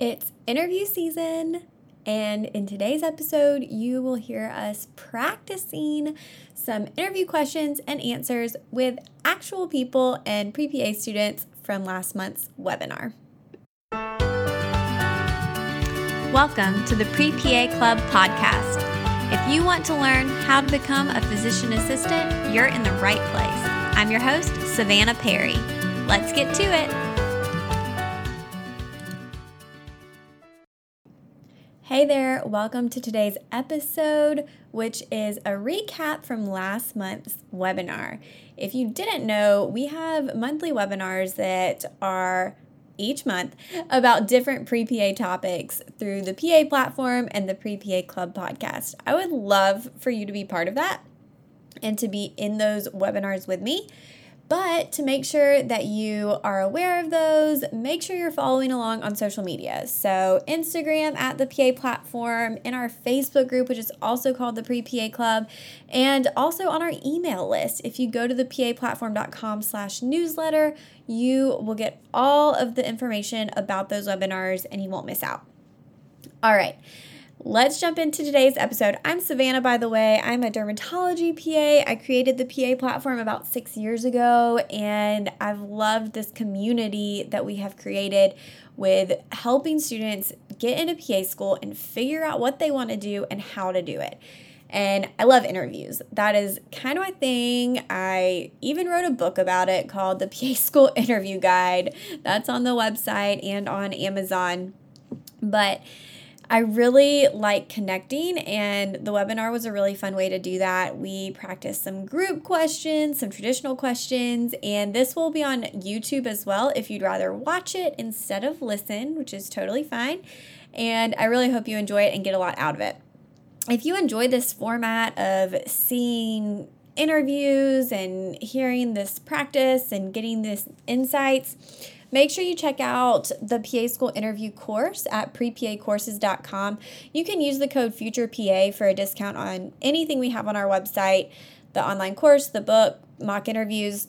It's interview season, and in today's episode, you will hear us practicing some interview questions and answers with actual people and pre PA students from last month's webinar. Welcome to the Pre PA Club podcast. If you want to learn how to become a physician assistant, you're in the right place. I'm your host, Savannah Perry. Let's get to it. Hey there, welcome to today's episode, which is a recap from last month's webinar. If you didn't know, we have monthly webinars that are each month about different pre PA topics through the PA platform and the Pre PA Club podcast. I would love for you to be part of that and to be in those webinars with me. But to make sure that you are aware of those, make sure you're following along on social media. So, Instagram at the PA platform, in our Facebook group, which is also called the Pre PA Club, and also on our email list. If you go to the paplatform.com slash newsletter, you will get all of the information about those webinars and you won't miss out. All right. Let's jump into today's episode. I'm Savannah, by the way. I'm a dermatology PA. I created the PA platform about six years ago, and I've loved this community that we have created with helping students get into PA school and figure out what they want to do and how to do it. And I love interviews. That is kind of my thing. I even wrote a book about it called The PA School Interview Guide. That's on the website and on Amazon. But I really like connecting, and the webinar was a really fun way to do that. We practiced some group questions, some traditional questions, and this will be on YouTube as well if you'd rather watch it instead of listen, which is totally fine. And I really hope you enjoy it and get a lot out of it. If you enjoy this format of seeing interviews and hearing this practice and getting this insights, Make sure you check out the PA School interview course at prepacourses.com. You can use the code FUTUREPA for a discount on anything we have on our website the online course, the book, mock interviews.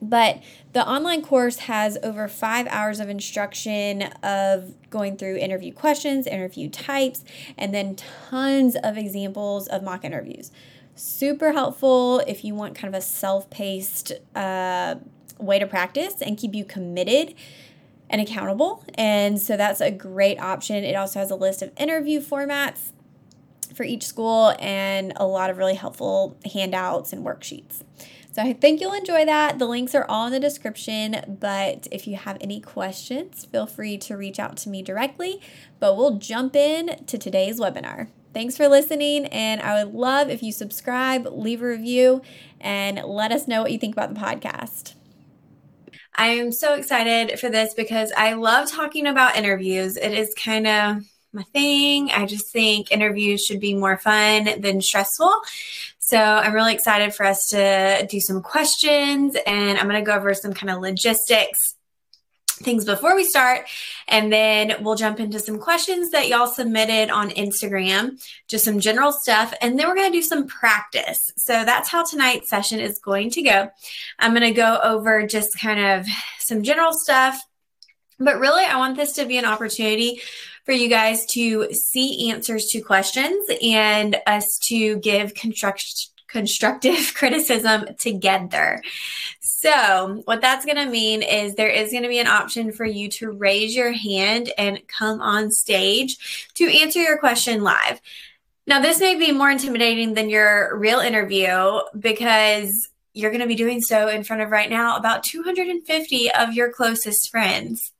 But the online course has over five hours of instruction of going through interview questions, interview types, and then tons of examples of mock interviews. Super helpful if you want kind of a self paced uh, way to practice and keep you committed and accountable. And so that's a great option. It also has a list of interview formats for each school and a lot of really helpful handouts and worksheets. So I think you'll enjoy that. The links are all in the description, but if you have any questions, feel free to reach out to me directly. But we'll jump in to today's webinar. Thanks for listening, and I would love if you subscribe, leave a review, and let us know what you think about the podcast. I am so excited for this because I love talking about interviews. It is kind of my thing. I just think interviews should be more fun than stressful. So I'm really excited for us to do some questions and I'm going to go over some kind of logistics things before we start. And then we'll jump into some questions that y'all submitted on Instagram, just some general stuff. And then we're going to do some practice. So that's how tonight's session is going to go. I'm going to go over just kind of some general stuff. But really, I want this to be an opportunity for you guys to see answers to questions and us to give construct- constructive criticism together. So, what that's going to mean is there is going to be an option for you to raise your hand and come on stage to answer your question live. Now, this may be more intimidating than your real interview because you're going to be doing so in front of right now about 250 of your closest friends.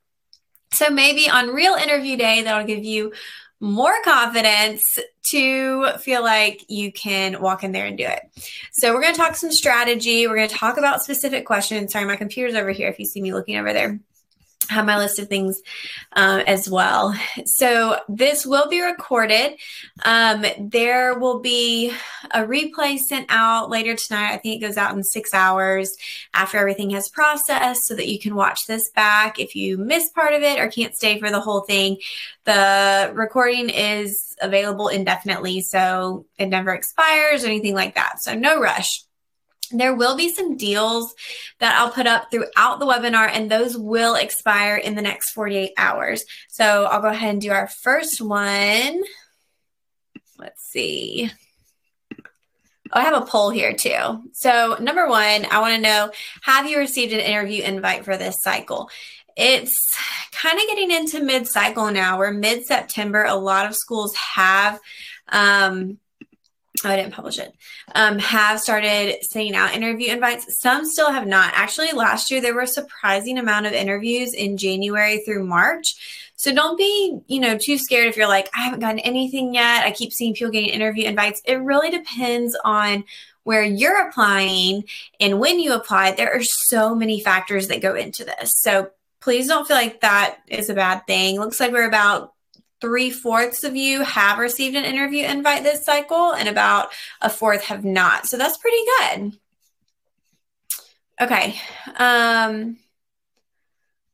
So, maybe on real interview day, that'll give you more confidence to feel like you can walk in there and do it. So, we're going to talk some strategy. We're going to talk about specific questions. Sorry, my computer's over here if you see me looking over there have my list of things um, as well. So this will be recorded. Um, there will be a replay sent out later tonight. I think it goes out in six hours after everything has processed so that you can watch this back if you miss part of it or can't stay for the whole thing. The recording is available indefinitely, so it never expires or anything like that. So no rush. There will be some deals that I'll put up throughout the webinar, and those will expire in the next 48 hours. So I'll go ahead and do our first one. Let's see. Oh, I have a poll here too. So, number one, I want to know Have you received an interview invite for this cycle? It's kind of getting into mid cycle now. We're mid September. A lot of schools have um, oh, I didn't publish it, um, have started sending out interview invites. Some still have not. Actually, last year there were a surprising amount of interviews in January through March. So don't be, you know, too scared if you're like, I haven't gotten anything yet. I keep seeing people getting interview invites. It really depends on where you're applying and when you apply. There are so many factors that go into this. So please don't feel like that is a bad thing. Looks like we're about three fourths of you have received an interview invite this cycle, and about a fourth have not. So that's pretty good. Okay. Um,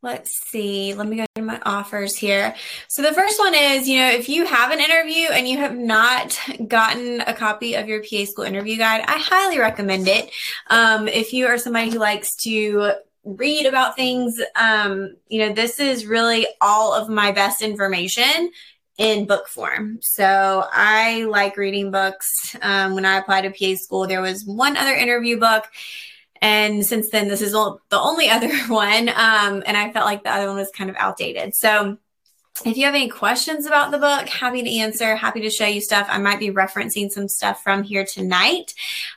let's see. Let me go to my offers here. So the first one is, you know, if you have an interview and you have not gotten a copy of your PA school interview guide, I highly recommend it. Um, if you are somebody who likes to read about things. Um, you know, this is really all of my best information in book form. So I like reading books. Um, when I applied to PA school, there was one other interview book. And since then, this is the only other one. Um, and I felt like the other one was kind of outdated. So if you have any questions about the book, happy to answer, happy to show you stuff. I might be referencing some stuff from here tonight,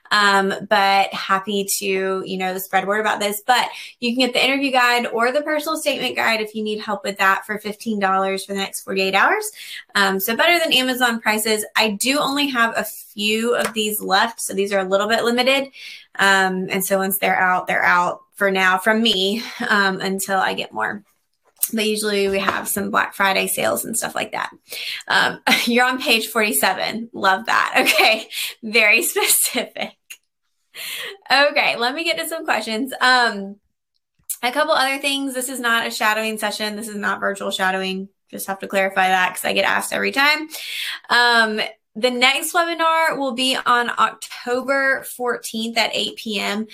um, but happy to, you know, spread word about this. But you can get the interview guide or the personal statement guide if you need help with that for $15 for the next 48 hours. Um, so better than Amazon prices. I do only have a few of these left, so these are a little bit limited. Um, and so once they're out, they're out for now from me um, until I get more but usually we have some Black Friday sales and stuff like that. Um, you're on page 47. Love that. Okay. Very specific. Okay. Let me get to some questions. Um, a couple other things. This is not a shadowing session. This is not virtual shadowing. Just have to clarify that because I get asked every time. Um, the next webinar will be on October 14th at 8 p.m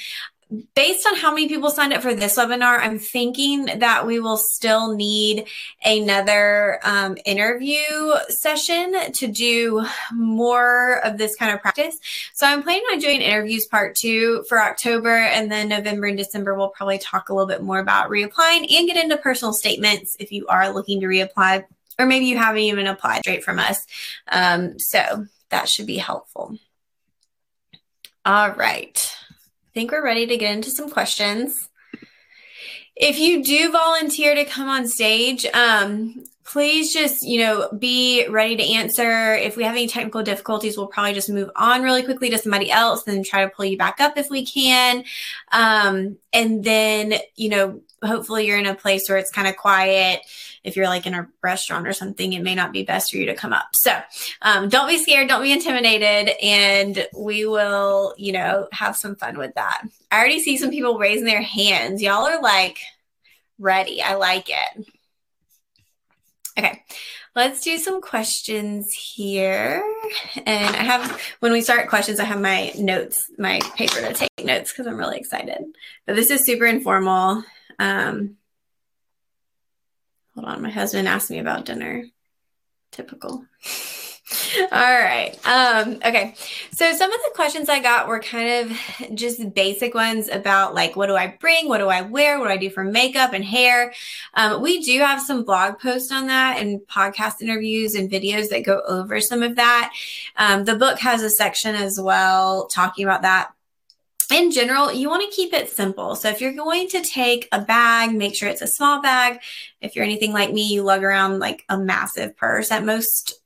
based on how many people signed up for this webinar, I'm thinking that we will still need another um, interview session to do more of this kind of practice. So I'm planning on doing interviews part two for October, and then November and December, we'll probably talk a little bit more about reapplying and get into personal statements if you are looking to reapply, or maybe you haven't even applied straight from us. Um, so that should be helpful. All right. I think we're ready to get into some questions. If you do volunteer to come on stage, um, please just you know be ready to answer. If we have any technical difficulties we'll probably just move on really quickly to somebody else and try to pull you back up if we can. Um, and then you know hopefully you're in a place where it's kind of quiet if you're like in a restaurant or something, it may not be best for you to come up. So um, don't be scared, don't be intimidated, and we will, you know, have some fun with that. I already see some people raising their hands. Y'all are like ready. I like it. Okay, let's do some questions here. And I have, when we start questions, I have my notes, my paper to take notes because I'm really excited. But this is super informal. Um, Hold on, my husband asked me about dinner. Typical. All right. Um, okay. So some of the questions I got were kind of just basic ones about like what do I bring, what do I wear, what do I do for makeup and hair. Um, we do have some blog posts on that and podcast interviews and videos that go over some of that. Um, the book has a section as well talking about that in general, you want to keep it simple. So if you're going to take a bag, make sure it's a small bag. If you're anything like me, you lug around like a massive purse at most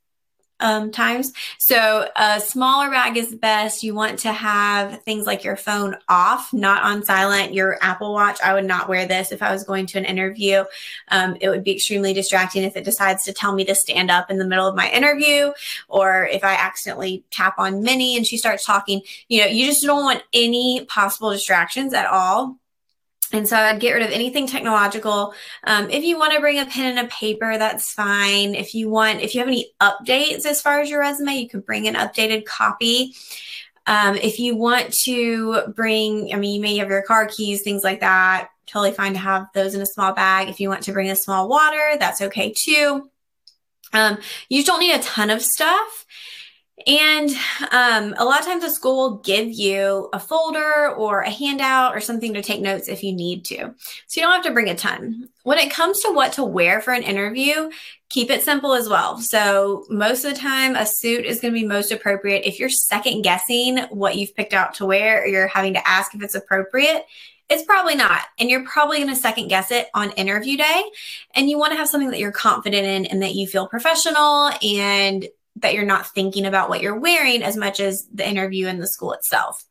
um, times. So a smaller bag is best. You want to have things like your phone off, not on silent. Your Apple Watch, I would not wear this if I was going to an interview. Um, it would be extremely distracting if it decides to tell me to stand up in the middle of my interview, or if I accidentally tap on Minnie and she starts talking. You know, you just don't want any possible distractions at all. And so I'd get rid of anything technological. Um, if you want to bring a pen and a paper, that's fine. If you want, if you have any updates as far as your resume, you can bring an updated copy. Um, if you want to bring, I mean, you may have your car keys, things like that. Totally fine to have those in a small bag. If you want to bring a small water, that's okay too. Um, you don't need a ton of stuff. And um, a lot of times a school will give you a folder or a handout or something to take notes if you need to. So you don't have to bring a ton. When it comes to what to wear for an interview, keep it simple as well. So most of the time, a suit is going to be most appropriate. If you're second guessing what you've picked out to wear or you're having to ask if it's appropriate, it's probably not. And you're probably going to second guess it on interview day. And you want to have something that you're confident in and that you feel professional and that you're not thinking about what you're wearing as much as the interview and the school itself.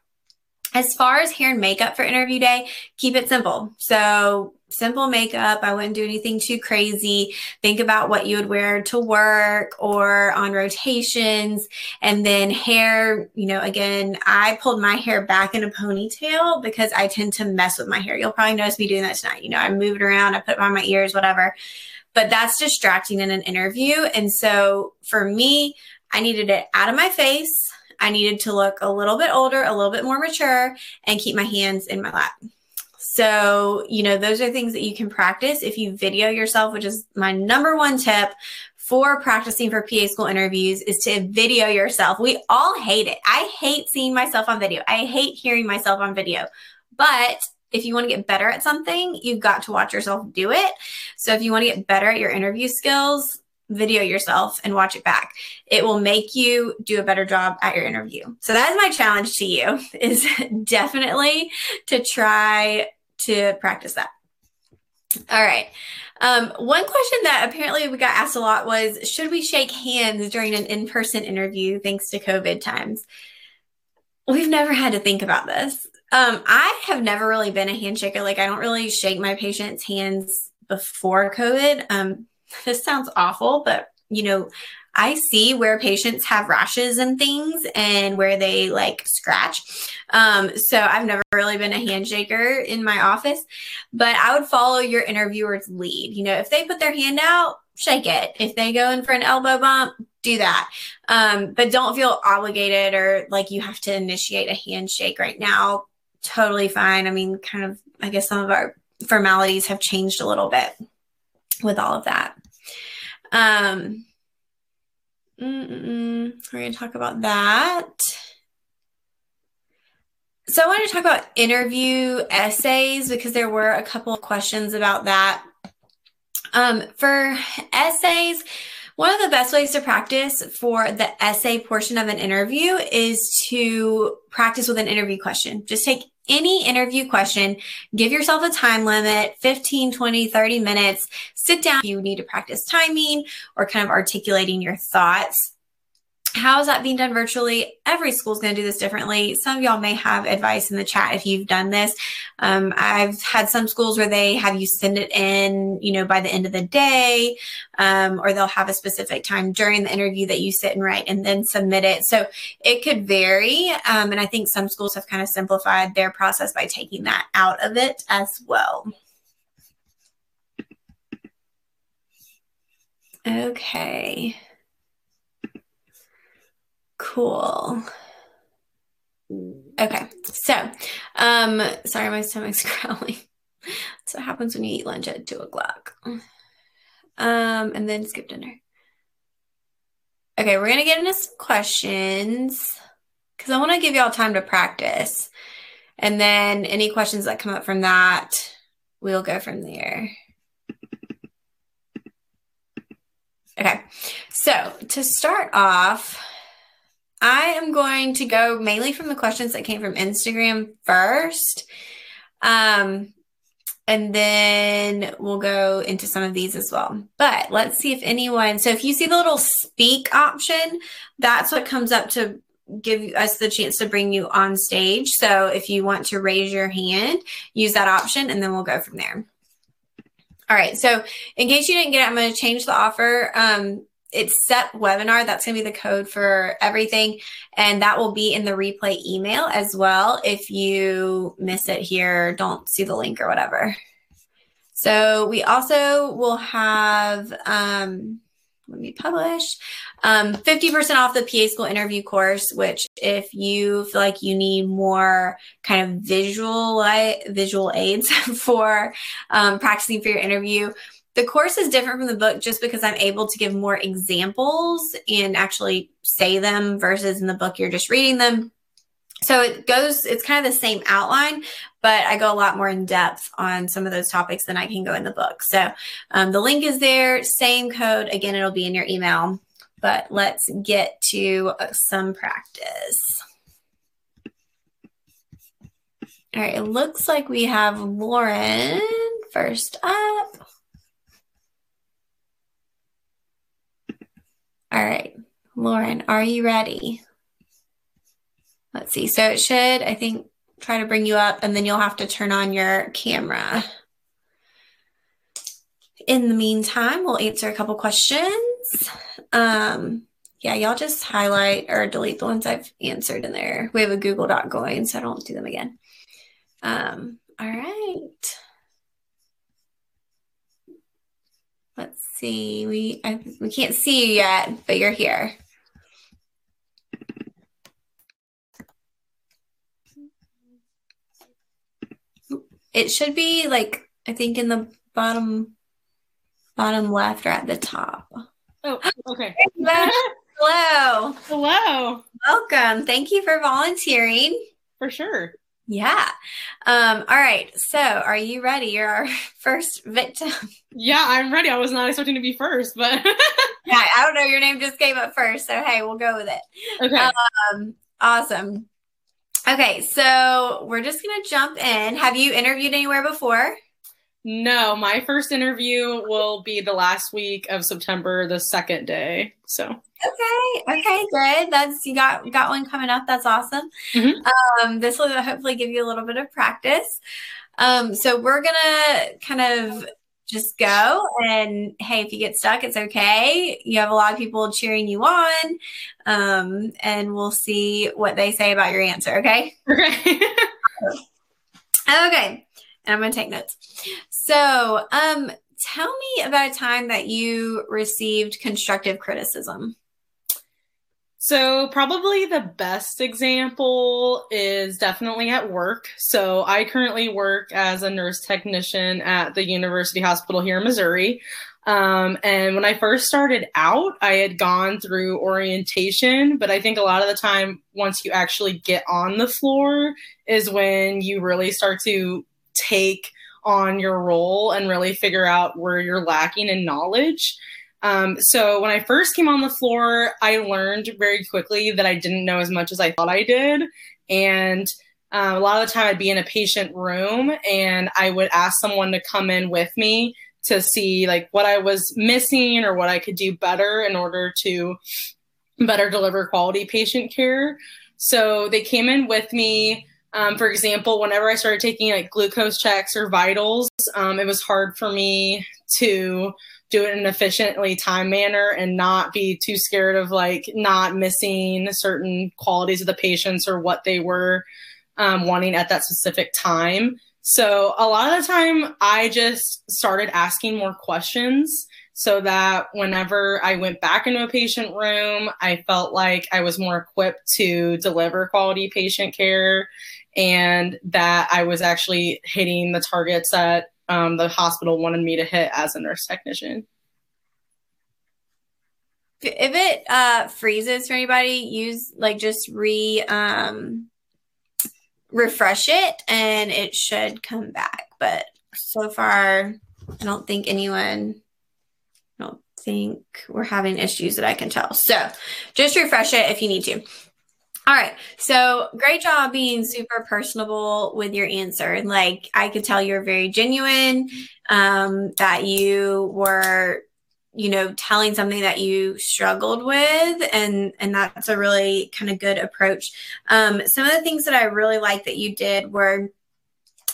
As far as hair and makeup for interview day, keep it simple. So, simple makeup. I wouldn't do anything too crazy. Think about what you would wear to work or on rotations. And then hair, you know, again, I pulled my hair back in a ponytail because I tend to mess with my hair. You'll probably notice me doing that tonight. You know, I move it around, I put it on my ears, whatever but that's distracting in an interview. And so for me, I needed it out of my face. I needed to look a little bit older, a little bit more mature, and keep my hands in my lap. So, you know, those are things that you can practice if you video yourself, which is my number one tip for practicing for PA school interviews is to video yourself. We all hate it. I hate seeing myself on video. I hate hearing myself on video. But if you want to get better at something, you've got to watch yourself do it. So if you want to get better at your interview skills, video yourself and watch it back. It will make you do a better job at your interview. So that is my challenge to you is definitely to try to practice that. All right. Um, one question that apparently we got asked a lot was should we shake hands during an in person interview thanks to COVID times? We've never had to think about this. Um, I have never really been a handshaker. Like I don't really shake my patients' hands before COVID. Um, this sounds awful, but you know, I see where patients have rashes and things and where they like scratch. Um, so I've never really been a handshaker in my office, but I would follow your interviewer's lead. You know, if they put their hand out, shake it. If they go in for an elbow bump, do that. Um, but don't feel obligated or like you have to initiate a handshake right now totally fine. I mean, kind of, I guess some of our formalities have changed a little bit with all of that. Um, we're going to talk about that. So, I want to talk about interview essays because there were a couple of questions about that. Um, for essays, one of the best ways to practice for the essay portion of an interview is to practice with an interview question. Just take any interview question, give yourself a time limit 15, 20, 30 minutes. Sit down. You need to practice timing or kind of articulating your thoughts how is that being done virtually? Every school is going to do this differently. Some of y'all may have advice in the chat if you've done this. Um, I've had some schools where they have you send it in, you know, by the end of the day, um, or they'll have a specific time during the interview that you sit and write and then submit it. So it could vary. Um, and I think some schools have kind of simplified their process by taking that out of it as well. Okay. Cool. Okay, so, um, sorry, my stomach's growling. That's what happens when you eat lunch at two o'clock. Um, and then skip dinner. Okay, we're gonna get into some questions because I want to give y'all time to practice, and then any questions that come up from that, we'll go from there. Okay, so to start off. I am going to go mainly from the questions that came from Instagram first. Um, and then we'll go into some of these as well. But let's see if anyone, so if you see the little speak option, that's what comes up to give us the chance to bring you on stage. So if you want to raise your hand, use that option and then we'll go from there. All right. So in case you didn't get it, I'm going to change the offer. Um, it's set webinar. That's going to be the code for everything. And that will be in the replay email as well. If you miss it here, don't see the link or whatever. So we also will have um, when we publish. Um, 50% off the PA School interview course, which if you feel like you need more kind of visual visual aids for um, practicing for your interview, the course is different from the book just because I'm able to give more examples and actually say them versus in the book you're just reading them. So it goes, it's kind of the same outline, but I go a lot more in depth on some of those topics than I can go in the book. So um, the link is there, same code. Again, it'll be in your email, but let's get to uh, some practice. All right, it looks like we have Lauren first up. All right, Lauren, are you ready? Let's see. So it should, I think, try to bring you up and then you'll have to turn on your camera. In the meantime, we'll answer a couple questions. Um, yeah, y'all just highlight or delete the ones I've answered in there. We have a Google Doc going, so I don't do them again. Um, all right. Let's see. We I, we can't see you yet, but you're here. It should be like I think in the bottom bottom left or at the top. Oh, okay. Hello. Hello. Welcome. Thank you for volunteering. For sure. Yeah. Um, all right. So, are you ready? You're our first victim. Yeah, I'm ready. I was not expecting to be first, but yeah, I don't know. Your name just came up first, so hey, we'll go with it. Okay. Um, awesome. Okay, so we're just gonna jump in. Have you interviewed anywhere before? No, my first interview will be the last week of September, the second day. So okay, okay, good. That's you got got one coming up. That's awesome. Mhm. Um, this will hopefully give you a little bit of practice. Um, so we're gonna kind of just go and hey, if you get stuck, it's okay. You have a lot of people cheering you on, um, and we'll see what they say about your answer. Okay. okay. Okay. And I'm going to take notes. So, um, tell me about a time that you received constructive criticism. So, probably the best example is definitely at work. So, I currently work as a nurse technician at the University Hospital here in Missouri. Um, and when I first started out, I had gone through orientation, but I think a lot of the time, once you actually get on the floor, is when you really start to take on your role and really figure out where you're lacking in knowledge. Um, so when I first came on the floor, I learned very quickly that I didn't know as much as I thought I did. And uh, a lot of the time, I'd be in a patient room and I would ask someone to come in with me to see like what I was missing or what I could do better in order to better deliver quality patient care. So they came in with me. Um, for example, whenever I started taking like glucose checks or vitals, um, it was hard for me to do it in an efficiently time manner and not be too scared of like not missing certain qualities of the patients or what they were um, wanting at that specific time. So a lot of the time, I just started asking more questions so that whenever I went back into a patient room, I felt like I was more equipped to deliver quality patient care and that I was actually hitting the targets that um, the hospital wanted me to hit as a nurse technician. If it uh, freezes for anybody, use like just re um, refresh it and it should come back. But so far, I don't think anyone, I don't think we're having issues that I can tell. So just refresh it if you need to. All right. So great job being super personable with your answer. And like I could tell you're very genuine, um, that you were you know telling something that you struggled with and and that's a really kind of good approach um, some of the things that i really like that you did were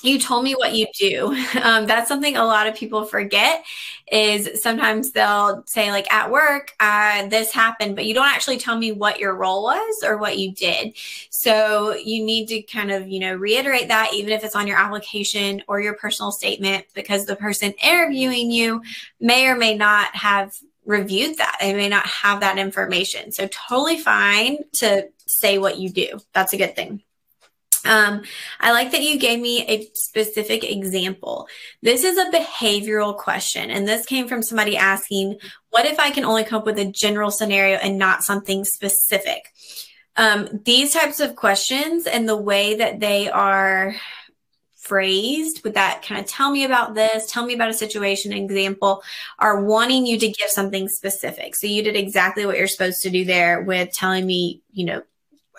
you told me what you do um, that's something a lot of people forget is sometimes they'll say like at work uh, this happened but you don't actually tell me what your role was or what you did so you need to kind of you know reiterate that even if it's on your application or your personal statement because the person interviewing you may or may not have reviewed that. They may not have that information. So, totally fine to say what you do. That's a good thing. Um, I like that you gave me a specific example. This is a behavioral question, and this came from somebody asking, What if I can only come up with a general scenario and not something specific? Um, these types of questions and the way that they are phrased with that kind of tell me about this, tell me about a situation example, are wanting you to give something specific. So you did exactly what you're supposed to do there with telling me, you know,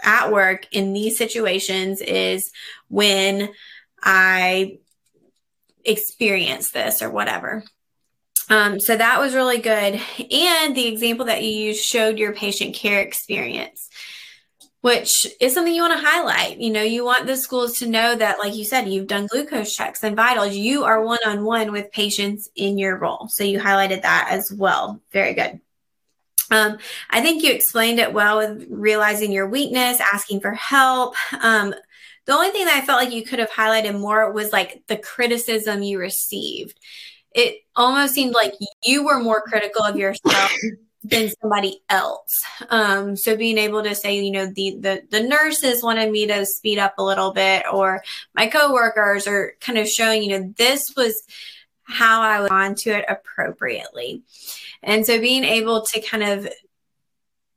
at work in these situations is when I experience this or whatever. Um, so that was really good. And the example that you used showed your patient care experience which is something you want to highlight. You know, you want the schools to know that, like you said, you've done glucose checks and vitals. You are one on one with patients in your role. So you highlighted that as well. Very good. Um, I think you explained it well with realizing your weakness, asking for help. Um, the only thing that I felt like you could have highlighted more was like the criticism you received. It almost seemed like you were more critical of yourself than somebody else. Um, so being able to say, you know, the, the the nurses wanted me to speed up a little bit, or my coworkers are kind of showing, you know, this was how I was on to it appropriately. And so being able to kind of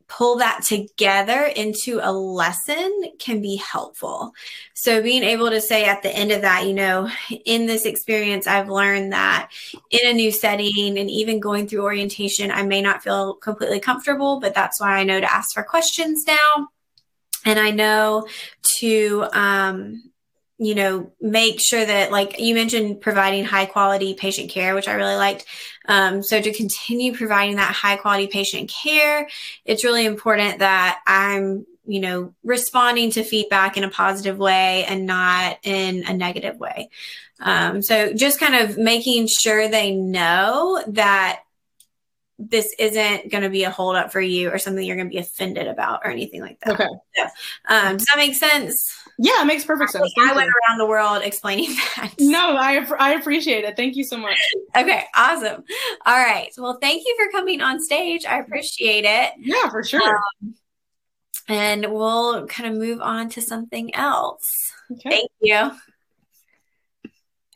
pull that together into a lesson can be helpful. So, being able to say at the end of that, you know, in this experience, I've learned that in a new setting and even going through orientation, I may not feel completely comfortable, but that's why I know to ask for questions now. And I know to, um, you know, make sure that, like you mentioned, providing high quality patient care, which I really liked. Um, so, to continue providing that high quality patient care, it's really important that I'm, you know, responding to feedback in a positive way and not in a negative way. Um, so, just kind of making sure they know that this isn't going to be a holdup for you or something you're going to be offended about or anything like that. Okay. So, um, does that make sense? Yeah, it makes perfect sense. I, I went around the world explaining that. No, I I appreciate it. Thank you so much. okay, awesome. All right. Well, thank you for coming on stage. I appreciate it. Yeah, for sure. Um, and we'll kind of move on to something else. Okay. Thank you.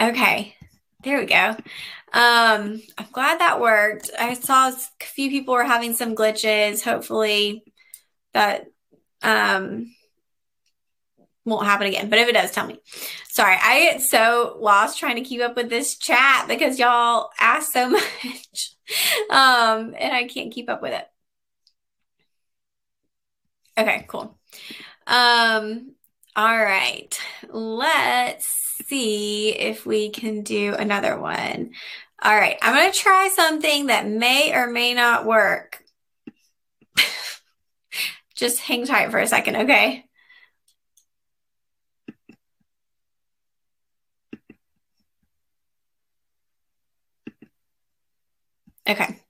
Okay. There we go. Um, I'm glad that worked. I saw a few people were having some glitches. Hopefully that um won't happen again. But if it does, tell me. Sorry, I get so lost trying to keep up with this chat because y'all ask so much. um, and I can't keep up with it. Okay, cool. Um, all right. Let's see if we can do another one. All right, I'm going to try something that may or may not work. Just hang tight for a second, okay? Okay,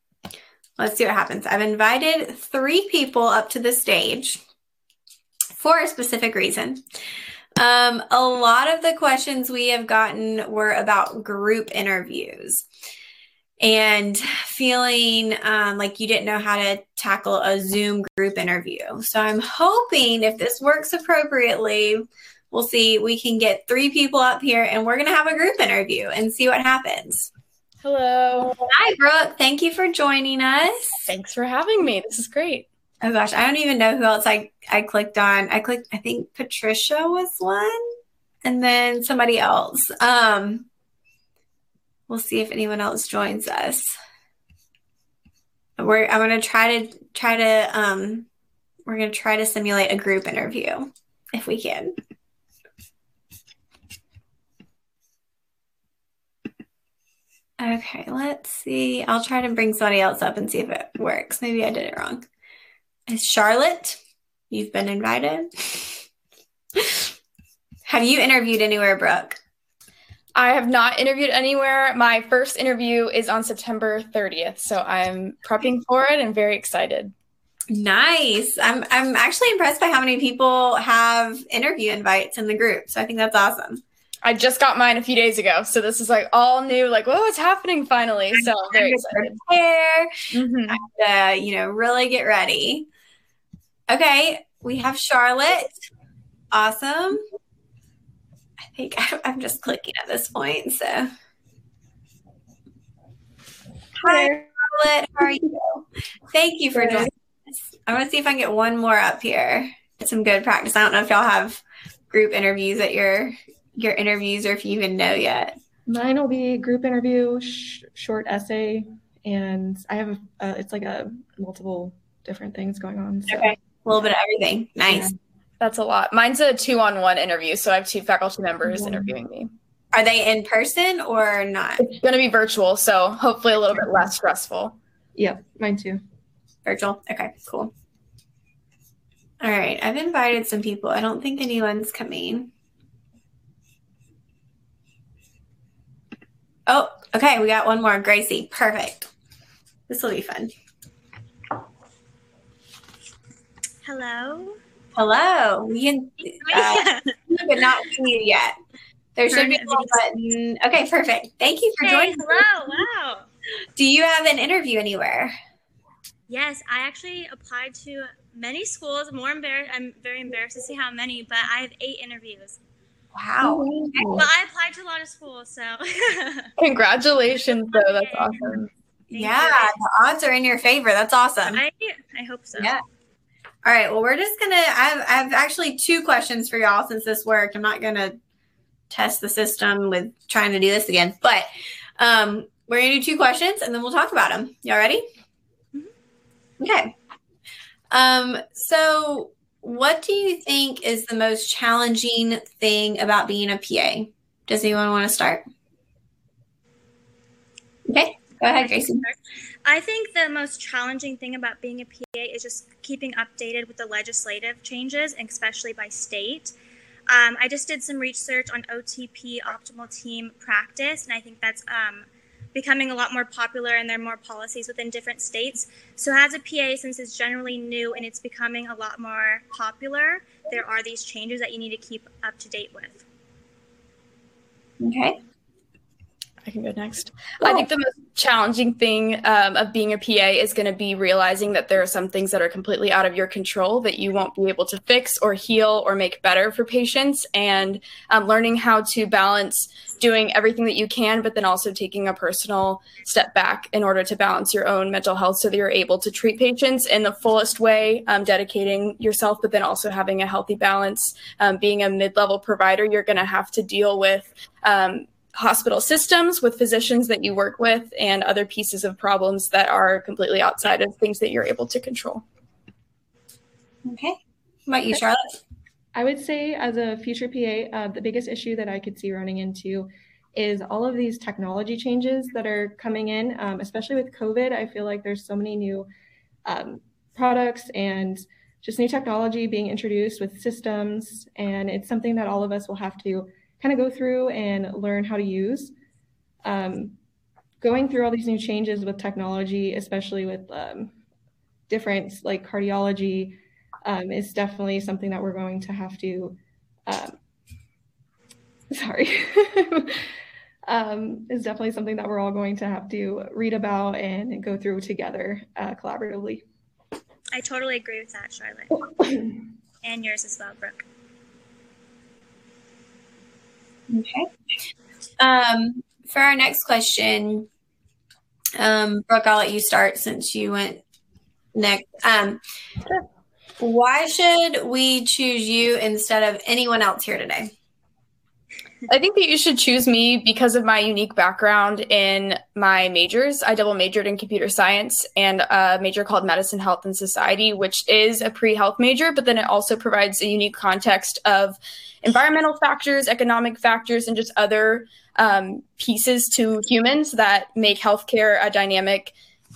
let's see what happens. I've invited three people up to the stage for a specific reason. Um, a lot of the questions we have gotten were about group interviews and feeling um, like you didn't know how to tackle a Zoom group interview. So I'm hoping if this works appropriately, we'll see we can get three people up here and we're going to have a group interview and see what happens. Hello. Hi, Brooke. Thank you for joining us. Thanks for having me. This is great. Oh gosh, I don't even know who else I I clicked on. I clicked I think Patricia was one and then somebody else. Um we'll see if anyone else joins us. We're I'm going to try to try to um we're going to try to simulate a group interview if we can. Okay, let's see. I'll try to bring somebody else up and see if it works. Maybe I did it wrong. Is Charlotte? You've been invited. have you interviewed anywhere, Brooke? I have not interviewed anywhere. My first interview is on September 30th, so I'm prepping for it and very excited. Nice. I'm I'm actually impressed by how many people have interview invites in the group. So I think that's awesome. I just got mine a few days ago, so this is like all new. Like, whoa, it's happening finally! So very excited. Prepare, mm-hmm. and, uh, you know, really get ready. Okay, we have Charlotte. Awesome. I think I'm just clicking at this point. So, hi, Charlotte. How are you? Thank you for joining us. I'm gonna see if I can get one more up here. Get some good practice. I don't know if y'all have group interviews at your your interviews or if you even know yet. Mine will be group interview, sh- short essay, and I have a, uh, it's like a multiple different things going on. So. Okay, a little bit of everything. Nice. Yeah. That's a lot. Mine's a two-on-one interview, so I have two faculty members mm-hmm. interviewing me. Are they in person or not? It's going to be virtual, so hopefully a little bit less stressful. Yeah, mine too. Virtual. Okay, cool. All right, I've invited some people. I don't think anyone's coming. Oh, okay. We got one more. Gracie. Perfect. This will be fun. Hello. Hello. We can, uh, but not see you yet. There should be a little button. Okay, perfect. Thank you for hey, joining. Hello. Wow. Do you have an interview anywhere? Yes, I actually applied to many schools. More embarrassed. I'm very embarrassed to see how many, but I have eight interviews. Wow. Well, I applied to a lot of schools, so. Congratulations, though. That's awesome. Thank yeah, you. the odds are in your favor. That's awesome. I, I hope so. Yeah. All right. Well, we're just gonna. I've I've actually two questions for y'all since this worked. I'm not gonna test the system with trying to do this again, but um, we're gonna do two questions and then we'll talk about them. Y'all ready? Mm-hmm. Okay. Um. So what do you think is the most challenging thing about being a PA? Does anyone want to start? Okay, go ahead, Gracie. I think the most challenging thing about being a PA is just keeping updated with the legislative changes, especially by state. Um, I just did some research on OTP optimal team practice, and I think that's um, becoming a lot more popular and there are more policies within different states. So as a PA, since it's generally new and it's becoming a lot more popular, there are these changes that you need to keep up to date with. Okay. I can go next. I think the most challenging thing um, of being a PA is going to be realizing that there are some things that are completely out of your control that you won't be able to fix or heal or make better for patients, and um, learning how to balance doing everything that you can, but then also taking a personal step back in order to balance your own mental health so that you're able to treat patients in the fullest way, um, dedicating yourself, but then also having a healthy balance. Um, being a mid level provider, you're going to have to deal with um, hospital systems with physicians that you work with and other pieces of problems that are completely outside of things that you're able to control. Okay. What about you, Charlotte? I would say, as a future PA, uh, the biggest issue that I could see running into is all of these technology changes that are coming in, um, especially with COVID. I feel like there's so many new um, products and just new technology being introduced with systems, and it's something that all of us will have to kind of go through and learn how to use. Um, going through all these new changes with technology, especially with um, different like cardiology, um, is definitely something that we're going to have to. Um, sorry. um, is definitely something that we're all going to have to read about and go through together uh, collaboratively. I totally agree with that, Charlotte. and yours as well, Brooke. Okay. Um, for our next question, um, Brooke, I'll let you start since you went next. Um, why should we choose you instead of anyone else here today? I think that you should choose me because of my unique background in my majors. I double majored in computer science and a major called medicine, health, and society, which is a pre health major, but then it also provides a unique context of environmental factors, economic factors, and just other um, pieces to humans that make healthcare a dynamic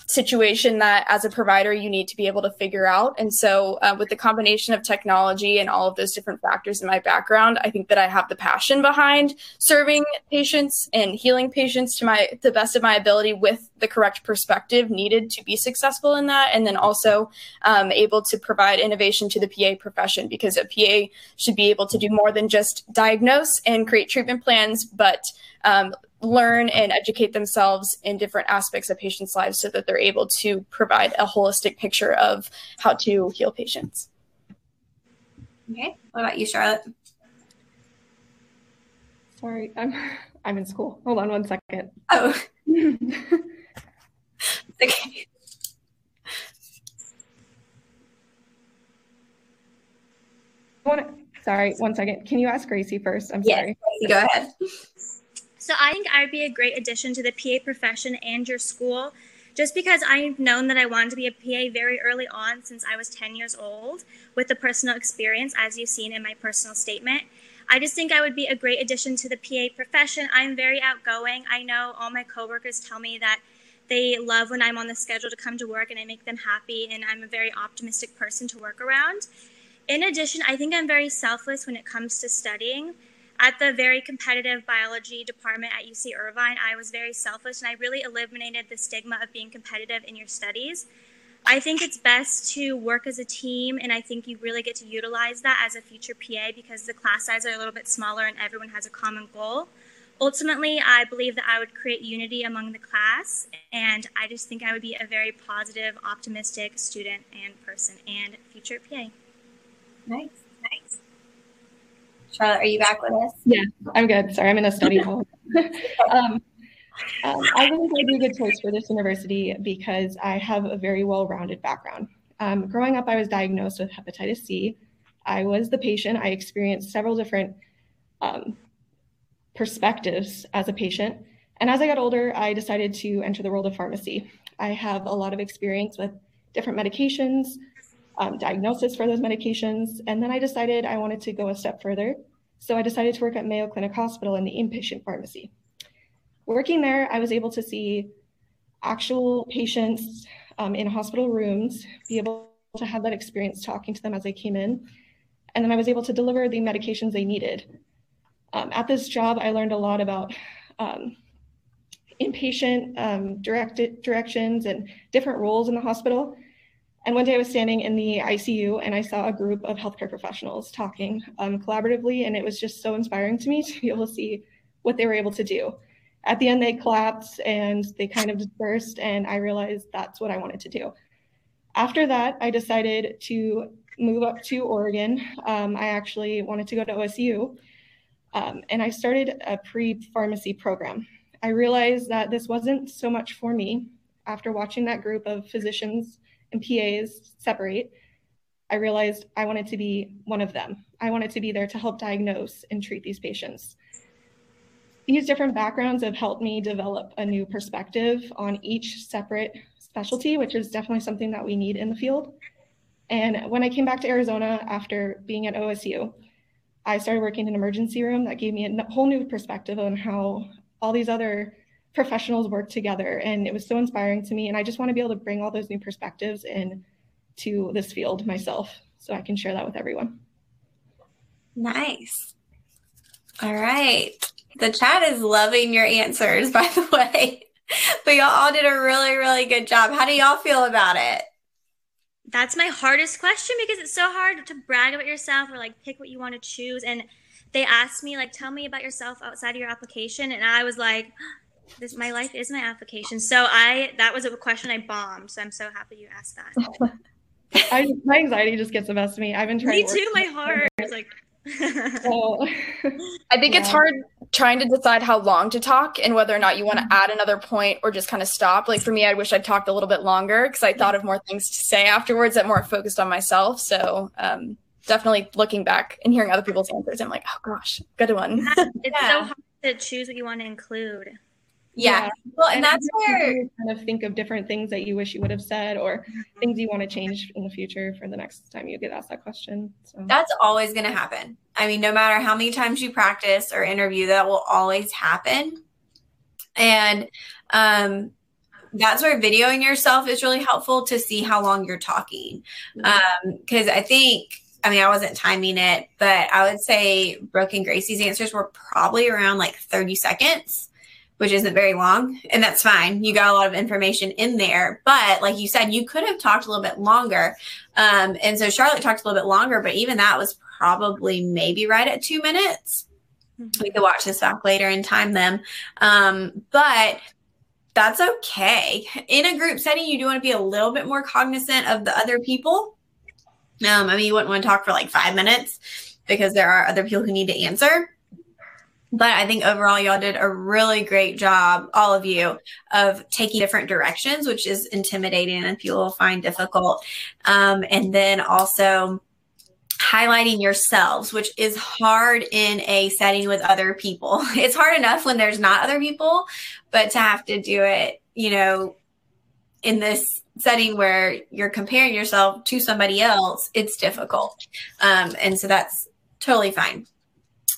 situation that as a provider you need to be able to figure out. And so uh, with the combination of technology and all of those different factors in my background i think that i have the passion behind serving patients and healing patients to my the best of my ability with the correct perspective needed to be successful in that. And then also um, able to provide innovation to the pa profession because a pa should be able to do more than just diagnose and create treatment plans but um, learn and educate themselves in different aspects of patients' lives so that they're able to provide a holistic picture of how to heal patients. Okay. What about you, Charlotte? Sorry, I'm I'm in school. Hold on one second. Oh. okay. Sorry, one second. Can you ask Gracie first? I'm yes, sorry. Go ahead. So I think I would be a great addition to the PA profession and your school just because I've known that I wanted to be a PA very early on since I was 10 years old with the personal experience, as you've seen in my personal statement. I just think I would be a great addition to the PA profession. I'm very outgoing. I know all my coworkers tell me that they love when I'm on the schedule to come to work and I make them happy, and I'm a very optimistic person to work around. In addition, I think I'm very selfless when it comes to studying at the very competitive biology department at UC Irvine, I was very selfish and I really eliminated the stigma of being competitive in your studies. I think it's best to work as a team, and I think you really get to utilize that as a future PA because the class size are a little bit smaller and everyone has a common goal. Ultimately, I believe that I would create unity among the class, and I just think I would be a very positive, optimistic student and person and future PA. Nice, nice. Charlotte, are you back with us? Yeah, I'm good. Sorry, I'm in a study hall. um, um, I think I'd be a good choice for this university because I have a very well-rounded background. Um, growing up, I was diagnosed with hepatitis C. I was the patient. I experienced several different um, perspectives as a patient. And as I got older, I decided to enter the world of pharmacy. I have a lot of experience with different medications, um, diagnosis for those medications. And then I decided I wanted to go a step further. So I decided to work at Mayo Clinic Hospital in the inpatient pharmacy. Working there, I was able to see actual patients um, in hospital rooms, be able to have that experience talking to them as they came in. And then I was able to deliver the medications they needed. Um, at this job, I learned a lot about um, inpatient um, directed directions and different roles in the hospital. And one day I was standing in the ICU and I saw a group of healthcare professionals talking um, collaboratively, and it was just so inspiring to me to be able to see what they were able to do. At the end, they collapsed and they kind of dispersed, and I realized that's what I wanted to do. After that, I decided to move up to Oregon. Um, I actually wanted to go to OSU, um, and I started a pre pharmacy program. I realized that this wasn't so much for me after watching that group of physicians and PAs separate, I realized I wanted to be one of them. I wanted to be there to help diagnose and treat these patients. These different backgrounds have helped me develop a new perspective on each separate specialty, which is definitely something that we need in the field. And when I came back to Arizona after being at OSU, I started working in an emergency room that gave me a whole new perspective on how all these other professionals work together. And it was so inspiring to me. And I just want to be able to bring all those new perspectives in to this field myself so I can share that with everyone. Nice. All right. The chat is loving your answers, by the way. but y'all all did a really, really good job. How do y'all feel about it? That's my hardest question because it's so hard to brag about yourself or like pick what you want to choose. And they asked me, like, tell me about yourself outside of your application. And I was like, this my life is my application. So I that was a question I bombed. So I'm so happy you asked that. I, my anxiety just gets the best of me. I've been trying. Me too. My heart is like. so, I think yeah. it's hard trying to decide how long to talk and whether or not you want to add another point or just kind of stop. Like for me, I wish I'd talked a little bit longer because I thought of more things to say afterwards that more focused on myself. So um, definitely looking back and hearing other people's answers, I'm like, oh gosh, good one. it's yeah. so hard to choose what you want to include. Yeah. yeah. Well, and, and that's where you kind of think of different things that you wish you would have said or mm-hmm. things you want to change in the future for the next time you get asked that question. So that's always going to happen. I mean, no matter how many times you practice or interview, that will always happen. And um, that's where videoing yourself is really helpful to see how long you're talking. Because um, I think, I mean, I wasn't timing it, but I would say Brooke and Gracie's answers were probably around like 30 seconds which isn't very long, and that's fine. You got a lot of information in there, but like you said, you could have talked a little bit longer. Um, and so Charlotte talked a little bit longer, but even that was probably maybe right at two minutes. Mm-hmm. We could watch this back later and time them. Um, but that's okay. In a group setting, you do want to be a little bit more cognizant of the other people. Um, I mean, you wouldn't want to talk for like five minutes because there are other people who need to answer. But I think overall, y'all did a really great job, all of you, of taking different directions, which is intimidating and people find difficult. Um, and then also highlighting yourselves, which is hard in a setting with other people. It's hard enough when there's not other people, but to have to do it, you know, in this setting where you're comparing yourself to somebody else, it's difficult. Um, and so that's totally fine.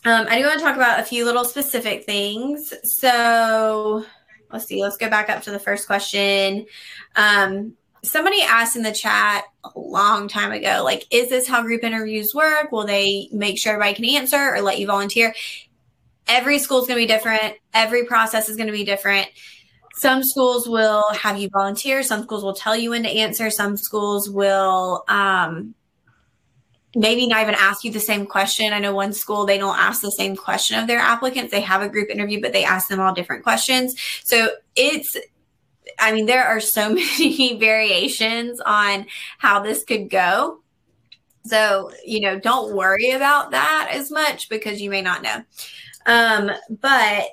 Um, I do want to talk about a few little specific things. So let's see, let's go back up to the first question. Um, somebody asked in the chat a long time ago, like, is this how group interviews work? Will they make sure everybody can answer or let you volunteer? Every school is going to be different. Every process is going to be different. Some schools will have you volunteer. Some schools will tell you when to answer. Some schools will um, maybe not even ask you the same question. I know one school, they don't ask the same question of their applicants. They have a group interview, but they ask them all different questions. So it's I mean, there are so many variations on how this could go. So, you know, don't worry about that as much because you may not know. Um, but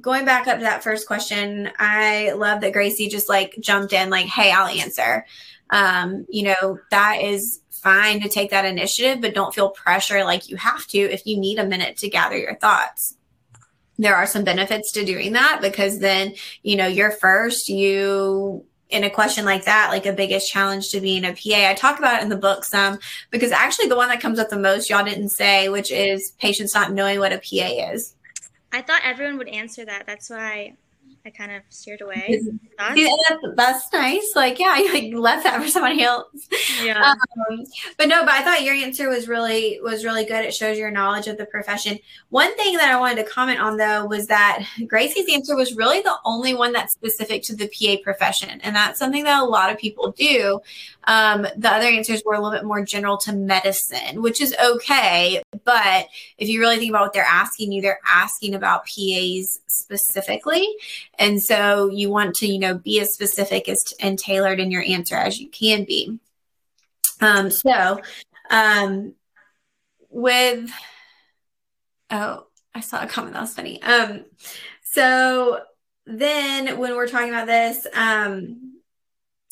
going back up to that first question, I love that Gracie just like jumped in, like, hey, I'll answer. Um, you know, that is fine to take that initiative, but don't feel pressure like you have to if you need a minute to gather your thoughts. There are some benefits to doing that because then you know you're first you in a question like that like a biggest challenge to being a pa i talk about it in the book some because actually the one that comes up the most y'all didn't say which is patients not knowing what a pa is. I thought everyone would answer that. That's why I kind of steered away. That's nice. Like, yeah, I like, left that for somebody else. Yeah. Um, but no, but I thought your answer was really was really good. It shows your knowledge of the profession. One thing that I wanted to comment on though was that Gracie's answer was really the only one that's specific to the PA profession, and that's something that a lot of people do. Um, the other answers were a little bit more general to medicine, which is okay. But if you really think about what they're asking you, they're asking about PAs specifically. And so you want to, you know, be as specific as t- and tailored in your answer as you can be. Um, so um, with, oh, I saw a comment that was funny. Um, so then when we're talking about this, um,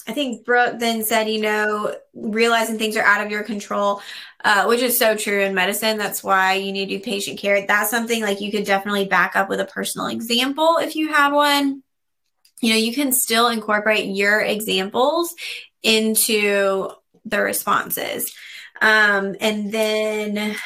I think Brooke then said, you know, realizing things are out of your control, uh, which is so true in medicine. That's why you need to do patient care. That's something like you could definitely back up with a personal example if you have one. You know, you can still incorporate your examples into the responses. Um, and then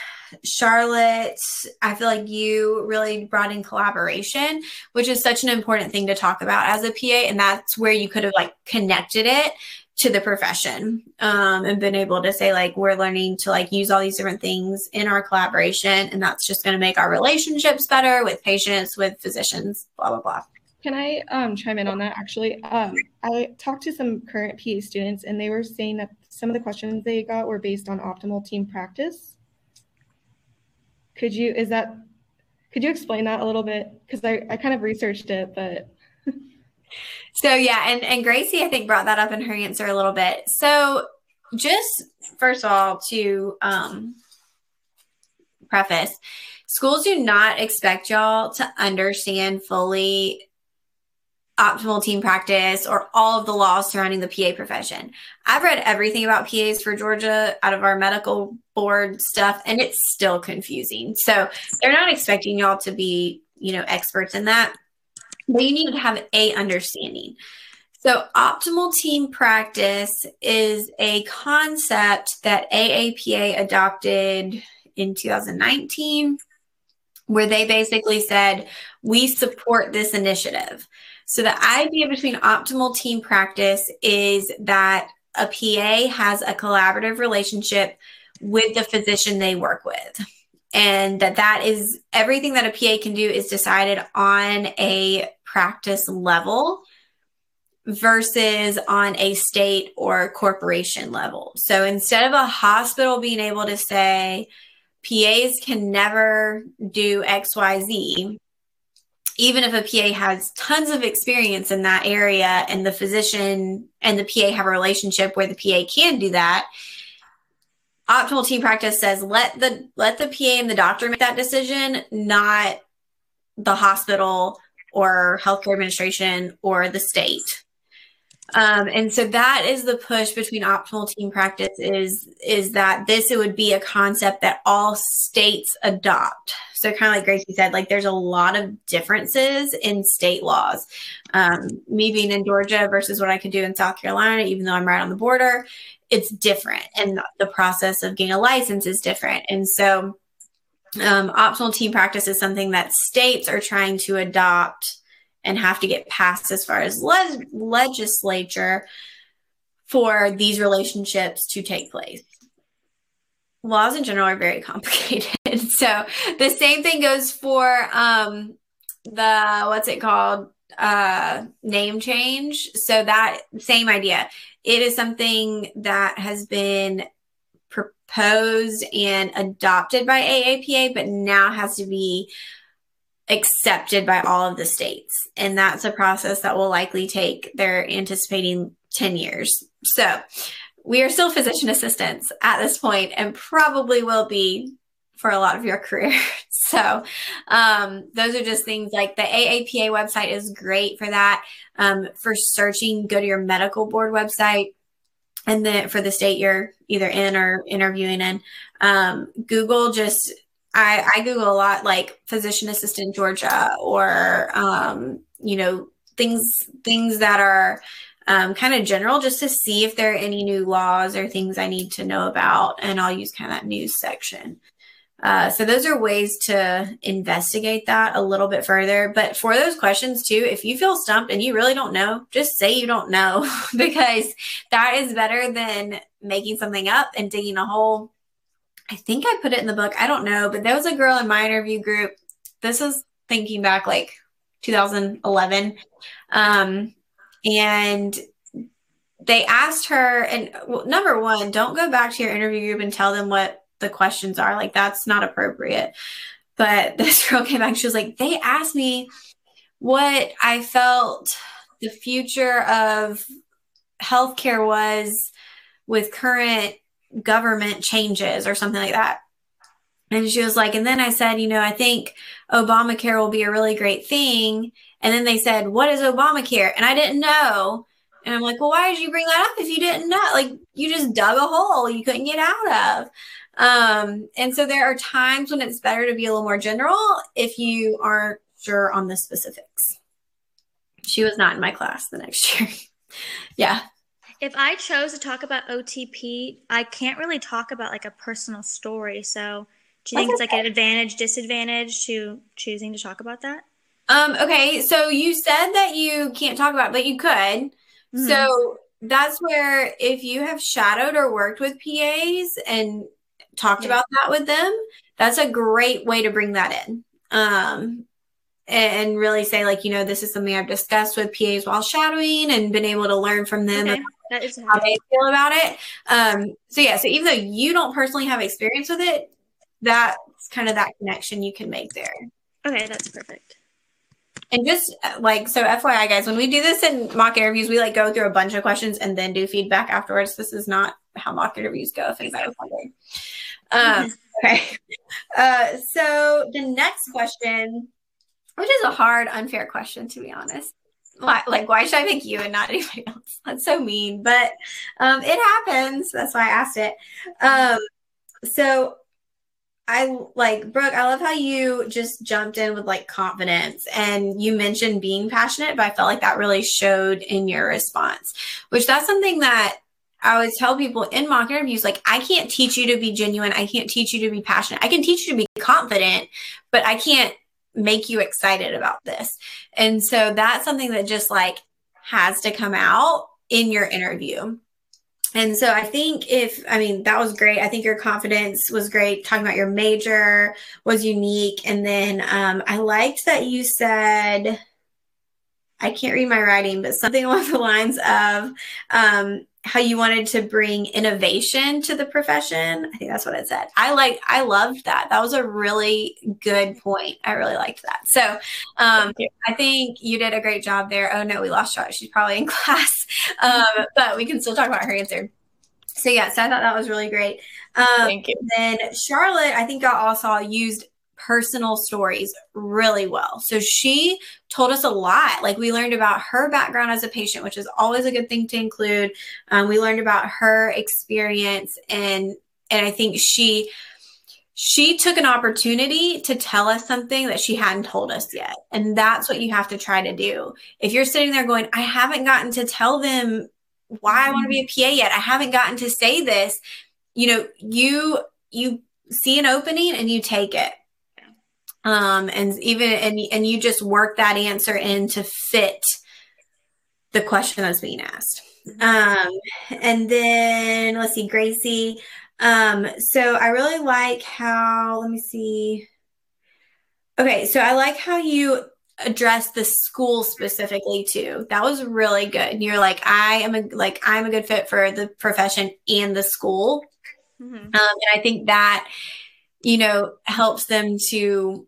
Charlotte, I feel like you really brought in collaboration, which is such an important thing to talk about as a PA. And that's where you could have like connected it to the profession um, and been able to say like we're learning to like use all these different things in our collaboration and that's just going to make our relationships better with patients with physicians blah blah blah can i um, chime in on that actually um, i talked to some current pa students and they were saying that some of the questions they got were based on optimal team practice could you, is that, could you explain that a little bit? Because I, I kind of researched it, but. so, yeah, and, and Gracie, I think, brought that up in her answer a little bit. So, just first of all, to um, preface, schools do not expect y'all to understand fully optimal team practice or all of the laws surrounding the PA profession. I've read everything about PAs for Georgia out of our medical board stuff, and it's still confusing. So they're not expecting y'all to be, you know, experts in that, but you need to have a understanding. So, optimal team practice is a concept that AAPA adopted in 2019, where they basically said, We support this initiative. So the idea between optimal team practice is that a PA has a collaborative relationship with the physician they work with. And that that is everything that a PA can do is decided on a practice level versus on a state or corporation level. So instead of a hospital being able to say, PAs can never do XYZ, even if a PA has tons of experience in that area and the physician and the PA have a relationship where the PA can do that, optimal team practice says let the let the PA and the doctor make that decision, not the hospital or healthcare administration or the state. Um, and so that is the push between optimal team practice is is that this it would be a concept that all states adopt. So kind of like Gracie said, like there's a lot of differences in state laws. Um, me being in Georgia versus what I could do in South Carolina, even though I'm right on the border, it's different, and the process of getting a license is different. And so, um, optimal team practice is something that states are trying to adopt and have to get passed as far as le- legislature for these relationships to take place. Laws in general are very complicated. so the same thing goes for um, the what's it called uh, name change. So that same idea. It is something that has been proposed and adopted by AAPA, but now has to be accepted by all of the states. And that's a process that will likely take, they're anticipating 10 years. So we are still physician assistants at this point and probably will be for a lot of your career. so um, those are just things like the AAPA website is great for that. Um, for searching, go to your medical board website. And then for the state you're either in or interviewing in, um, Google just I, I Google a lot like physician assistant Georgia or um, you know things things that are um, kind of general just to see if there are any new laws or things I need to know about, and I'll use kind of that news section. Uh, so those are ways to investigate that a little bit further. But for those questions too, if you feel stumped and you really don't know, just say you don't know because that is better than making something up and digging a hole I think I put it in the book. I don't know, but there was a girl in my interview group. This is thinking back like 2011. Um, and they asked her, and well, number one, don't go back to your interview group and tell them what the questions are. Like, that's not appropriate. But this girl came back, she was like, they asked me what I felt the future of healthcare was with current government changes or something like that. And she was like, and then I said, you know, I think Obamacare will be a really great thing. And then they said, what is Obamacare? And I didn't know. And I'm like, well, why did you bring that up if you didn't know? Like, you just dug a hole you couldn't get out of. Um, and so there are times when it's better to be a little more general if you aren't sure on the specifics. She was not in my class the next year. yeah if I chose to talk about OTP, I can't really talk about like a personal story. So, do you think it's like an advantage, disadvantage to choosing to talk about that? Um, okay, so you said that you can't talk about, it, but you could. Mm-hmm. So that's where if you have shadowed or worked with PAs and talked yeah. about that with them, that's a great way to bring that in. Um, and really say like, you know, this is something I've discussed with PAs while shadowing and been able to learn from them okay. That is how they feel about it. Um, so yeah, so even though you don't personally have experience with it, that's kind of that connection you can make there. Okay, that's perfect. And just like so, FYI, guys, when we do this in mock interviews, we like go through a bunch of questions and then do feedback afterwards. This is not how mock interviews go. If anybody was wondering. Um, okay. Uh, so the next question, which is a hard, unfair question to be honest, why, like why should I pick you and not anybody else? That's so mean, but um, it happens. That's why I asked it. Um, so I like Brooke. I love how you just jumped in with like confidence, and you mentioned being passionate, but I felt like that really showed in your response. Which that's something that I always tell people in mock interviews, like I can't teach you to be genuine. I can't teach you to be passionate. I can teach you to be confident, but I can't make you excited about this. And so that's something that just like has to come out in your interview. And so I think if, I mean, that was great. I think your confidence was great. Talking about your major was unique. And then um, I liked that you said, I can't read my writing, but something along the lines of um, how you wanted to bring innovation to the profession. I think that's what it said. I like, I loved that. That was a really good point. I really liked that. So um, I think you did a great job there. Oh no, we lost Charlotte. She's probably in class, um, but we can still talk about her answer. So yeah, so I thought that was really great. Um, Thank you. Then Charlotte, I think I also used personal stories really well. So she told us a lot. Like we learned about her background as a patient, which is always a good thing to include. Um, we learned about her experience, and and I think she she took an opportunity to tell us something that she hadn't told us yet. And that's what you have to try to do. If you're sitting there going, I haven't gotten to tell them why I want to be a PA yet. I haven't gotten to say this. You know, you you see an opening and you take it um, and even and and you just work that answer in to fit the question that's being asked. Um, and then let's see, Gracie. Um, so I really like how let me see. Okay, so I like how you address the school specifically too. That was really good. And you're like, I am a like I'm a good fit for the profession and the school. Mm-hmm. Um, and I think that you know helps them to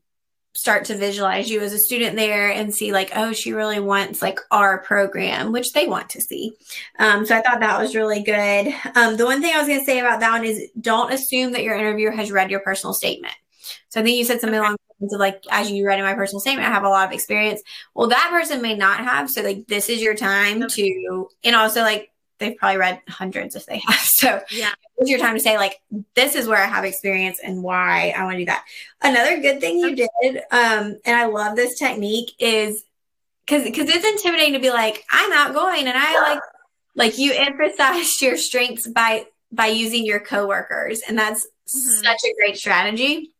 start to visualize you as a student there and see like oh she really wants like our program which they want to see. Um, so i thought that was really good. Um, the one thing i was going to say about that one is don't assume that your interviewer has read your personal statement. So i think you said something along the lines of like as you read in my personal statement i have a lot of experience. Well that person may not have so like this is your time to and also like they've probably read hundreds if they have. So yeah, it's your time to say like, this is where I have experience and why I want to do that. Another good thing you did, um, and I love this technique is because because it's intimidating to be like, I'm outgoing and I like like you emphasized your strengths by by using your coworkers, and that's mm-hmm. such a great strategy.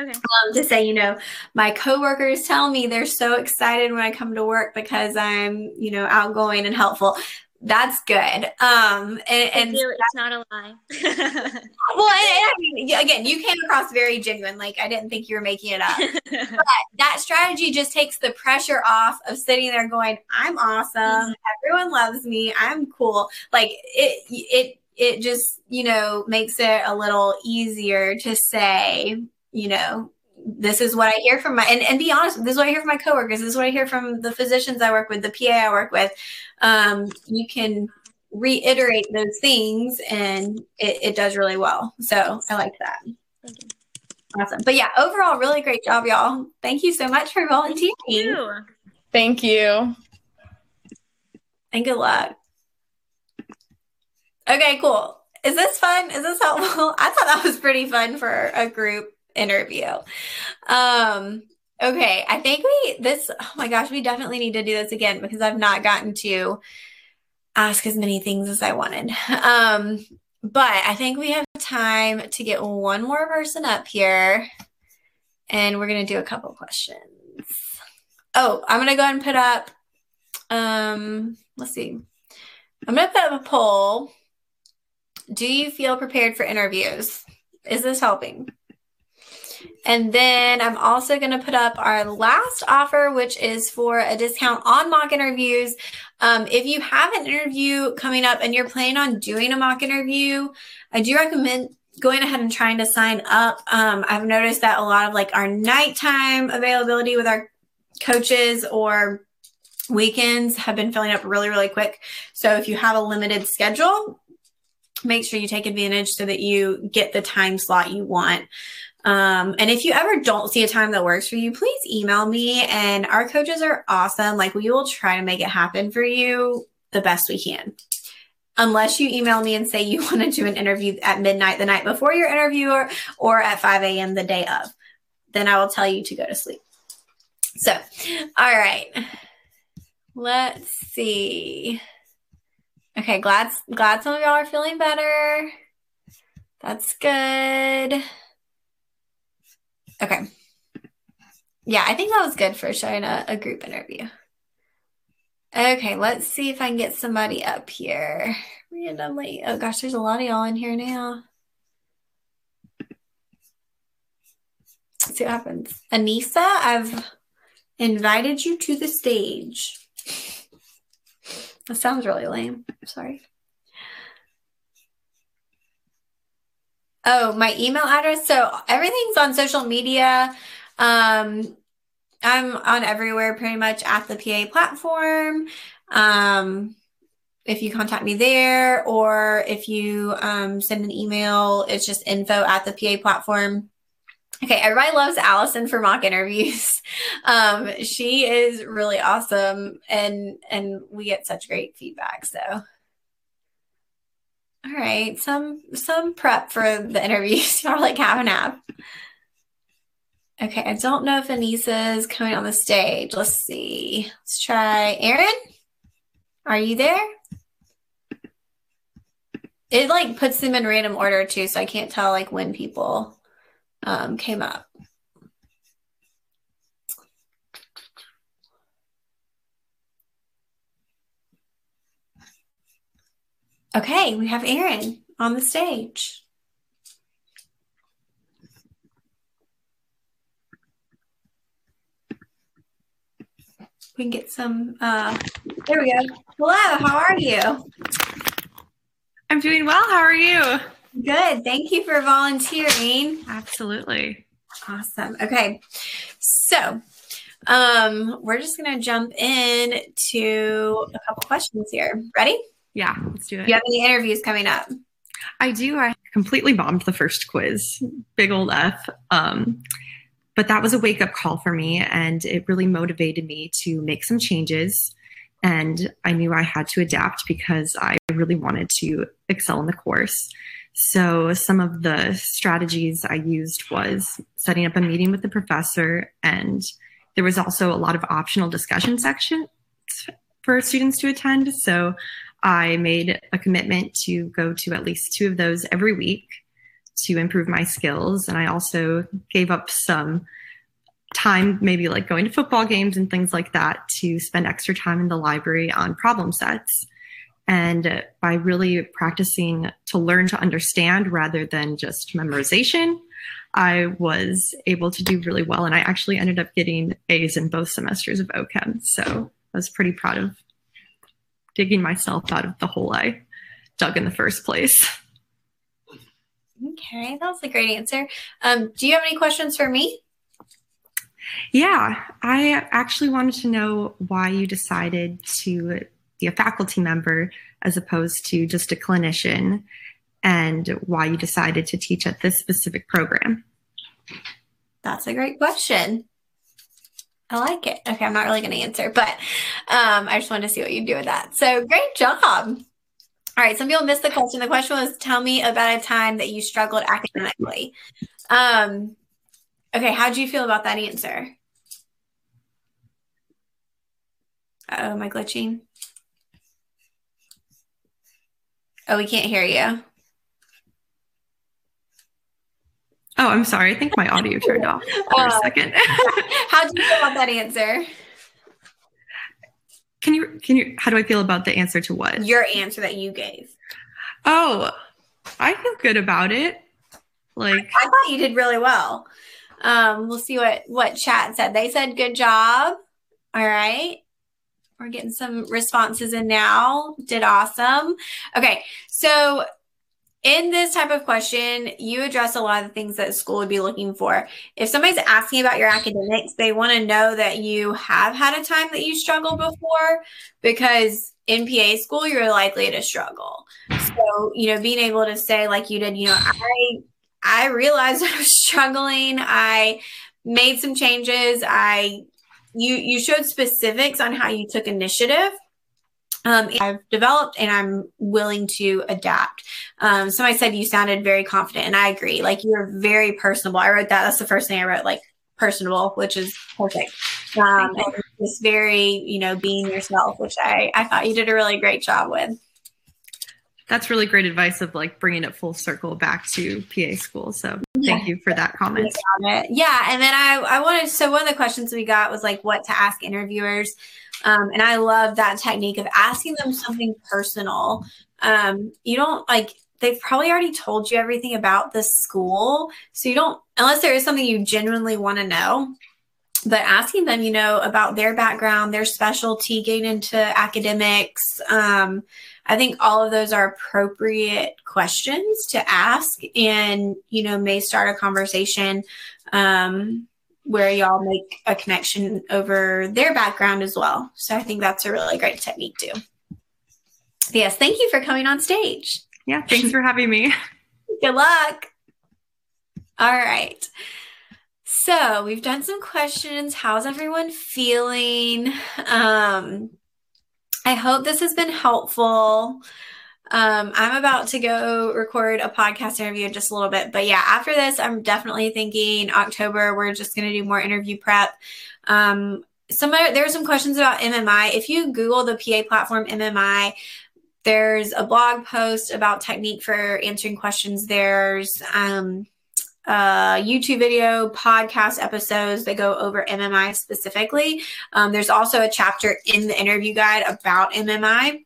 Okay. Um, to say, you know, my coworkers tell me they're so excited when I come to work because I'm, you know, outgoing and helpful that's good. Um, and, and it's not a lie. well, and, and I mean, again, you came across very genuine. Like I didn't think you were making it up. but that strategy just takes the pressure off of sitting there going, "I'm awesome. Mm-hmm. Everyone loves me. I'm cool." Like it, it, it just you know makes it a little easier to say, you know, this is what I hear from my and, and be honest, this is what I hear from my coworkers, this is what I hear from the physicians I work with, the PA I work with. Um, you can reiterate those things and it, it does really well. So I like that. Awesome. But yeah, overall, really great job, y'all. Thank you so much for volunteering. Thank you. Thank you. And good luck. Okay, cool. Is this fun? Is this helpful? I thought that was pretty fun for a group interview. Um, okay, I think we this oh my gosh, we definitely need to do this again because I've not gotten to ask as many things as I wanted. Um, but I think we have time to get one more person up here and we're going to do a couple questions. Oh, I'm going to go ahead and put up um, let's see. I'm going to put up a poll. Do you feel prepared for interviews? Is this helping? And then I'm also going to put up our last offer, which is for a discount on mock interviews. Um, if you have an interview coming up and you're planning on doing a mock interview, I do recommend going ahead and trying to sign up. Um, I've noticed that a lot of like our nighttime availability with our coaches or weekends have been filling up really, really quick. So if you have a limited schedule, make sure you take advantage so that you get the time slot you want. Um, and if you ever don't see a time that works for you, please email me. And our coaches are awesome. Like we will try to make it happen for you the best we can. Unless you email me and say you want to do an interview at midnight the night before your interview or, or at 5 a.m. the day of, then I will tell you to go to sleep. So, all right. Let's see. Okay, glad glad some of y'all are feeling better. That's good. Okay. Yeah, I think that was good for showing a, a group interview. Okay, let's see if I can get somebody up here randomly. Oh gosh, there's a lot of y'all in here now. Let's see what happens. Anissa, I've invited you to the stage. That sounds really lame. Sorry. Oh, my email address. So everything's on social media. Um, I'm on everywhere pretty much at the PA platform. Um, if you contact me there or if you um, send an email, it's just info at the PA platform. Okay, everybody loves Allison for mock interviews. Um, she is really awesome and and we get such great feedback. So all right, some some prep for the interviews. Y'all like half and. Okay, I don't know if Anissa is coming on the stage. Let's see. Let's try Aaron. Are you there? It like puts them in random order too, so I can't tell like when people um, came up. Okay, we have Aaron on the stage. We can get some. Uh, there we go. Hello, how are you? I'm doing well. How are you? Good. Thank you for volunteering. Absolutely. Awesome. Okay. So, um, we're just going to jump in to a couple questions here. Ready? Yeah, let's do it. You have any interviews coming up? I do. I completely bombed the first quiz. Big old F. Um, but that was a wake up call for me, and it really motivated me to make some changes. And I knew I had to adapt because I really wanted to excel in the course. So, some of the strategies I used was setting up a meeting with the professor, and there was also a lot of optional discussion sections for students to attend. So, I made a commitment to go to at least two of those every week to improve my skills. And I also gave up some time, maybe like going to football games and things like that, to spend extra time in the library on problem sets. And by really practicing to learn to understand rather than just memorization, I was able to do really well. And I actually ended up getting A's in both semesters of OCHEM. So I was pretty proud of digging myself out of the hole I dug in the first place. Okay, that was a great answer. Um, do you have any questions for me? Yeah, I actually wanted to know why you decided to be a faculty member as opposed to just a clinician and why you decided to teach at this specific program. That's a great question. I like it. Okay, I'm not really going to answer, but um, I just wanted to see what you do with that. So great job. All right, some people missed the question. The question was tell me about a time that you struggled academically. Um, okay, how do you feel about that answer? oh, am I glitching? Oh, we can't hear you. Oh, I'm sorry. I think my audio turned off for uh, a second. how do you feel about that answer? Can you can you how do I feel about the answer to what? Your answer that you gave. Oh, I feel good about it. Like I thought you did really well. Um, we'll see what what chat said. They said good job. All right. We're getting some responses in now. Did awesome. Okay. So in this type of question, you address a lot of the things that school would be looking for. If somebody's asking about your academics, they want to know that you have had a time that you struggled before because in PA school, you're likely to struggle. So, you know, being able to say, like you did, you know, I I realized I was struggling. I made some changes. I you you showed specifics on how you took initiative um, I've developed and I'm willing to adapt. Um, somebody said you sounded very confident, and I agree. Like you're very personable. I wrote that. That's the first thing I wrote. Like personable, which is perfect. Um, and just very, you know, being yourself, which I I thought you did a really great job with. That's really great advice of like bringing it full circle back to PA school. So thank you for that comment. Yeah, and then I I wanted so one of the questions we got was like what to ask interviewers, um, and I love that technique of asking them something personal. Um, you don't like they've probably already told you everything about the school, so you don't unless there is something you genuinely want to know but asking them, you know, about their background, their specialty, getting into academics, um, I think all of those are appropriate questions to ask and, you know, may start a conversation um, where y'all make a connection over their background as well. So I think that's a really great technique too. Yes, thank you for coming on stage. Yeah, thanks for having me. Good luck. All right. So we've done some questions. How's everyone feeling? Um, I hope this has been helpful. Um, I'm about to go record a podcast interview in just a little bit. But yeah, after this, I'm definitely thinking October, we're just going to do more interview prep. Um, some there are some questions about MMI. If you Google the PA platform MMI, there's a blog post about technique for answering questions. There's um, uh, YouTube video, podcast episodes that go over MMI specifically. Um, there's also a chapter in the interview guide about MMI.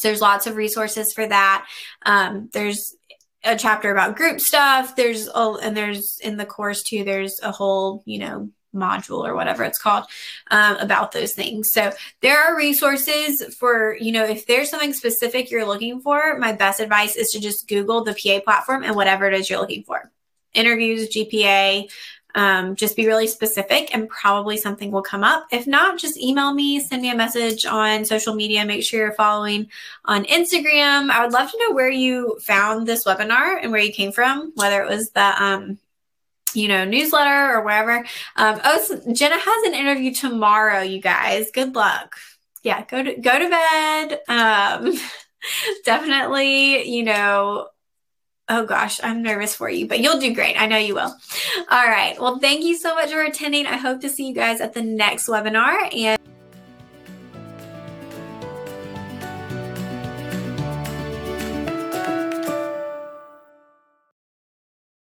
So there's lots of resources for that. Um, there's a chapter about group stuff. There's a, and there's in the course too. There's a whole you know module or whatever it's called um, about those things. So there are resources for, you know, if there's something specific you're looking for, my best advice is to just Google the PA platform and whatever it is you're looking for interviews, GPA. Um, just be really specific and probably something will come up. If not, just email me, send me a message on social media. Make sure you're following on Instagram. I would love to know where you found this webinar and where you came from, whether it was the um, you know, newsletter or wherever. Um, oh, so Jenna has an interview tomorrow, you guys. Good luck. Yeah, go to go to bed. Um, definitely, you know, Oh gosh, I'm nervous for you, but you'll do great. I know you will. All right. Well, thank you so much for attending. I hope to see you guys at the next webinar and